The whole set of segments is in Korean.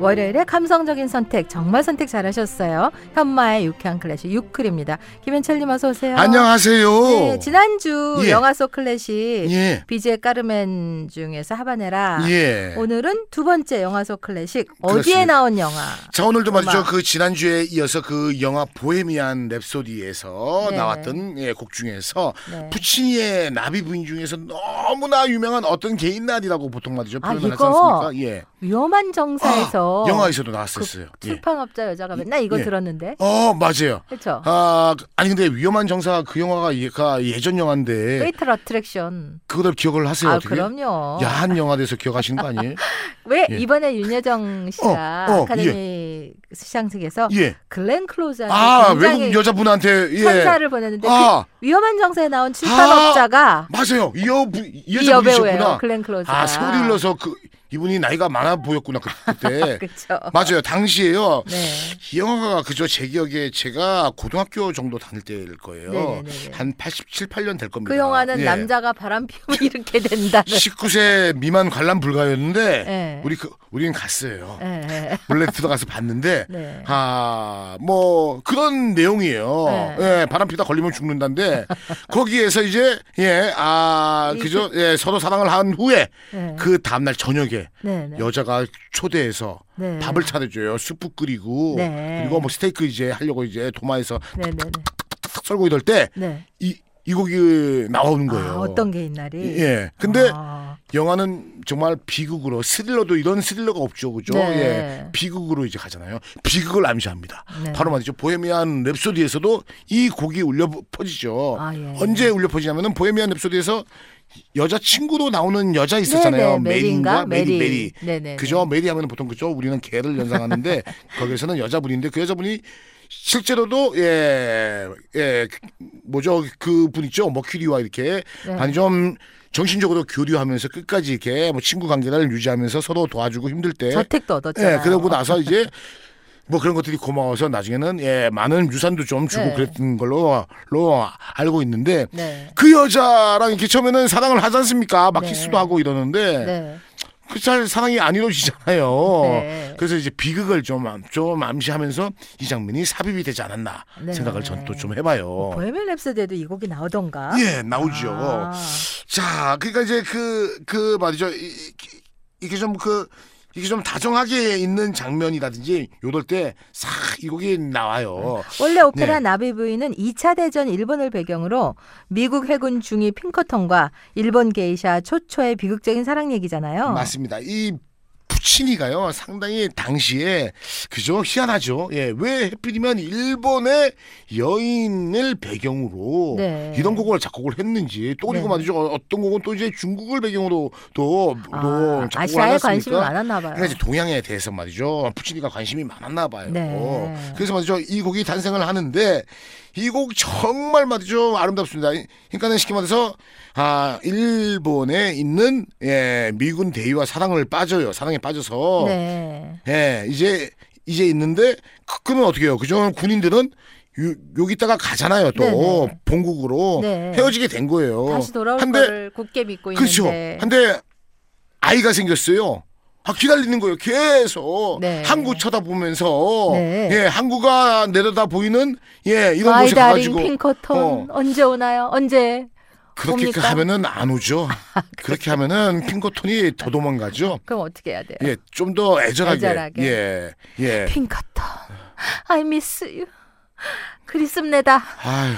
월요일에 감성적인 선택 정말 선택 잘하셨어요. 현마의 유쾌한 클래식 유클입니다. 김현철님 어서 오세요. 안녕하세요. 네, 지난주 예. 영화 속 클래식 예. 비제 까르멘 중에서 하바네라. 예. 오늘은 두 번째 영화 속 클래식 어디에 그렇습니다. 나온 영화? 자 오늘도 말이죠. 그 지난주에 이어서 그 영화 보헤미안 랩소디에서 네. 나왔던 예, 곡 중에서 네. 푸치니의 나비 부인 중에서 너무나 유명한 어떤 개인 날이라고 보통 말이죠 아, 표현을 하지 이거 않습니까? 예. 위험한 정사에서 영화에서도 그 나왔었어요. 예. 출판업자 여자가 맨날 이거 예. 들었는데. 어 맞아요. 그렇죠. 아 아니 근데 위험한 정사 그 영화가 예, 가 예전 영화인데 페이탈 어트랙션. 그거를 기억을 하세요 아, 어떻게? 그럼요. 야한 영화 돼서 기억하시는 거 아니에요? 왜 예. 이번에 윤여정 씨가 어, 어, 아카데미 시상식에서 예. 글렌 클로즈한테 아 외국 여자분한테 예. 천사를 보냈는데 아 그 위험한 정사에 나온 출판업자가 맞아요. 이 여부 이이 여자분이셨구나. 여배우예요. 글렌 클로즈가. 아 세월이 흘러서 그 이분이 나이가 많아 보였구나 그-. 그렇죠. 맞아요. 당시에요. 네. 이 영화가 그저 제 기억에 제가 고등학교 정도 다닐 때일 거예요. 네네네네. 한 87, 8년 될 겁니다. 그 영화는 예. 남자가 바람 피우면 이렇게 된다는. 19세 미만 관람 불가였는데 네. 우리 그 우리는 갔어요. 예, 예. 원래 들어가서 봤는데 네. 아, 뭐 그런 내용이에요. 네. 예, 바람 피다 걸리면 죽는다인데 거기에서 이제 예, 아, 이 그죠? 예, 서로 사랑을 한 후에 네. 그 다음 날 저녁에 네, 네. 여자가 초대해서 네. 밥을 차려줘요. 수프 끓이고 네. 그리고 뭐 스테이크 이제 하려고 이제 도마에서 네, 네, 네. 탁 썰고 이럴 때 네. 이이 곡이 나오는 거예요. 아, 어떤 게 있나리? 예. 근데 아, 영화는 정말 비극으로 스릴러도 이런 스릴러가 없죠, 그죠? 네. 예, 비극으로 이제 가잖아요. 비극을 암시합니다. 네. 바로 말이죠. 보헤미안 랩소디에서도 이 곡이 울려 퍼지죠. 아, 예. 언제 울려 퍼지냐면은 보헤미안 랩소디에서 여자 친구로 나오는 여자 있었잖아요. 네, 네, 메리인가? 메리. 메리, 메리. 네네. 그죠? 메리 하면 보통 그죠? 우리는 개를 연상하는데 거기서는 여자분인데 그 여자분이 실제로도 예, 예, 그, 뭐죠? 그 분 있죠? 머큐리와 이렇게 네. 좀 정신적으로 교류하면서 끝까지 이렇게 뭐 친구 관계를 유지하면서 서로 도와주고 힘들 때 저택도 얻었잖아요. 예, 그러고 나서 이제 뭐 그런 것들이 고마워서 나중에는 예, 많은 유산도 좀 주고 네. 그랬던 걸로 로 알고 있는데 네. 그 여자랑 이렇게 처음에는 사랑을 하지 않습니까? 막 네. 키스도 하고 이러는데 네. 그잘 사랑이 안 이루어지잖아요. 네. 그래서 이제 비극을 좀, 암- 좀 암시하면서 이 장면이 삽입이 되지 않았나 네. 생각을 전 또 좀 해봐요. 보헤미안 랩소디에도 이 곡이 나오던가? 예, 나오죠. 아, 자, 그러니까 이제 그, 그 말이죠. 이- 이- 이게 좀 그, 이게 좀 다정하게 있는 장면이라든지 요럴 때 싹 이 곡이 나와요. 원래 오페라 네. 나비 부인은 2차 대전 일본을 배경으로 미국 해군 중위 핑커턴과 일본 게이샤 초초의 비극적인 사랑 얘기잖아요. 맞습니다. 이 푸치니가요 상당히 당시에 그죠 희한하죠. 예, 왜 하필이면 일본의 여인을 배경으로 네. 이런 곡을 작곡을 했는지 또 그리고 네. 말이죠 어- 어떤 곡은 또 이제 중국을 배경으로 또, 또 아, 작곡을 아시아에 관심이? 많았나 봐요. 그러니까 이제 동양에 대해서 말이죠 푸치니가 관심이 많았나 봐요. 네. 그래서 말이죠 이 곡이 탄생을 하는데 이 곡 정말 말이죠 아름답습니다. 그러니까는 쉽게 말해서 아 일본에 있는 예 미군 대위와 사랑을 빠져요. 사랑에 빠져서 네. 예 이제 이제 있는데 그- 그러면 어떻게 해요? 그죠? 군인들은 요, 여기다가 가잖아요. 또 네네. 본국으로 네. 헤어지게 된 거예요. 다시 돌아올 한데 거를 굳게 믿고 그렇죠. 있는데. 한데 아이가 생겼어요. 아, 기다리는 거예요. 계속 네. 항구 쳐다보면서 네. 예 항구가 내려다 보이는 예 이런 곳에 다링 가가지고 핑커턴 어. 언제 오나요? 언제? 그렇게 옵니까? 아, 하면은 안 오죠. 그렇게 하면은 핑거톤이 더 도망가죠. 그럼 어떻게 해야 돼요? 예, 좀 더 애절하게. 애절하게. 예, 예. 핑커턴. I miss you. 그립습니다. 아휴,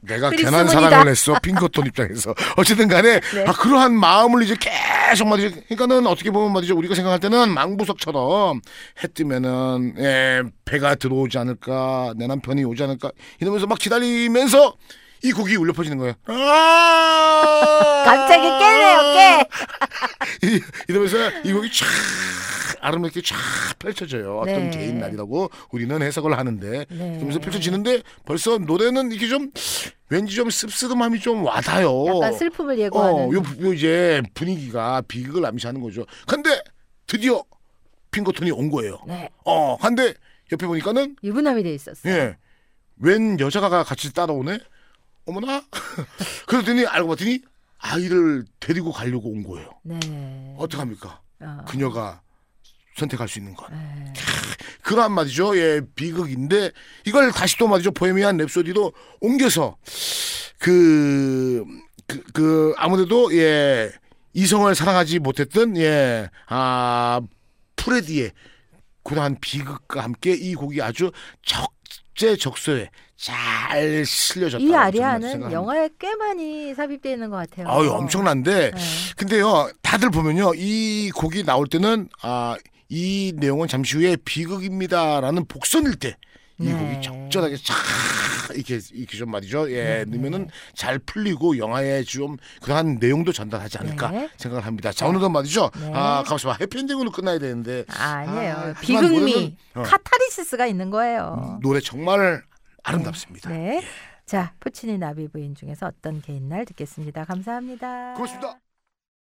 내가. 괜한 사랑을 했어 핑거톤 입장에서 어쨌든 간에 네. 아, 그러한 마음을 이제 계속 말이죠. 그러니까는 어떻게 보면 말이죠. 우리가 생각할 때는 망부석처럼 해 뜨면은 예, 배가 들어오지 않을까 내 남편이 오지 않을까 이러면서 막 기다리면서 이 곡이 울려 퍼지는 거예요. 아~ 갑자기 깨네요, 깨. 이- 이러면서 이 곡이 쫙 아름답게 쫙 펼쳐져요. 어떤 네. 개인 날이라고 우리는 해석을 하는데 네. 그러면서 펼쳐지는데 벌써 노래는 이게 좀 왠지 좀 씁쓸함이 좀 와닿아요. 약간 슬픔을 예고하는. 어, 요, 요 이제 분위기가 비극을 암시하는 거죠. 근데 드디어 핑거톤이 온 거예요. 네. 어, 근데 옆에 보니까는 유부남이 돼 있었어요. 예, 웬 여자가 같이 따라오네. 어머나. 그러더니 알고 봤더니 아이를 데리고 가려고 온 거예요. 네. 어떡합니까? 어. 그녀가 선택할 수 있는 것. 네. 그러한 말이죠. 예, 비극인데 이걸 다시 또 말이죠. 보헤미안 랩소디로 옮겨서 그, 그, 그 아무래도 예, 이성을 사랑하지 못했던 예, 아, 프레디의 그러한 비극과 함께 이 곡이 아주 적 재적소에 잘 실려졌다. 이 아리아는 영화에 꽤 많이 삽입되어 있는 것 같아요. 아유, 엄청난데 네. 근데요, 다들 보면요, 이 곡이 나올 때는 아, 이 내용은 잠시 후에 비극입니다라는 복선일 때. 이 네. 곡이 적절하게 쫙 이렇게 이렇게 좀 말이죠. 예, 네, 넣으면은 잘 풀리고 영화에 좀 그러한 내용도 전달하지 않을까 네. 생각을 합니다. 자 오늘은 말이죠. 네. 아 가만있어 봐. 해피엔딩으로 끝나야 되는데 아니에요. 아, 비극미, 어. 카타르시스가 있는 거예요. 노래 정말 아름답습니다. 네. 자, 푸치니 나비 부인 중에서 어떤 개인 날 듣겠습니다. 감사합니다. 고맙습니다.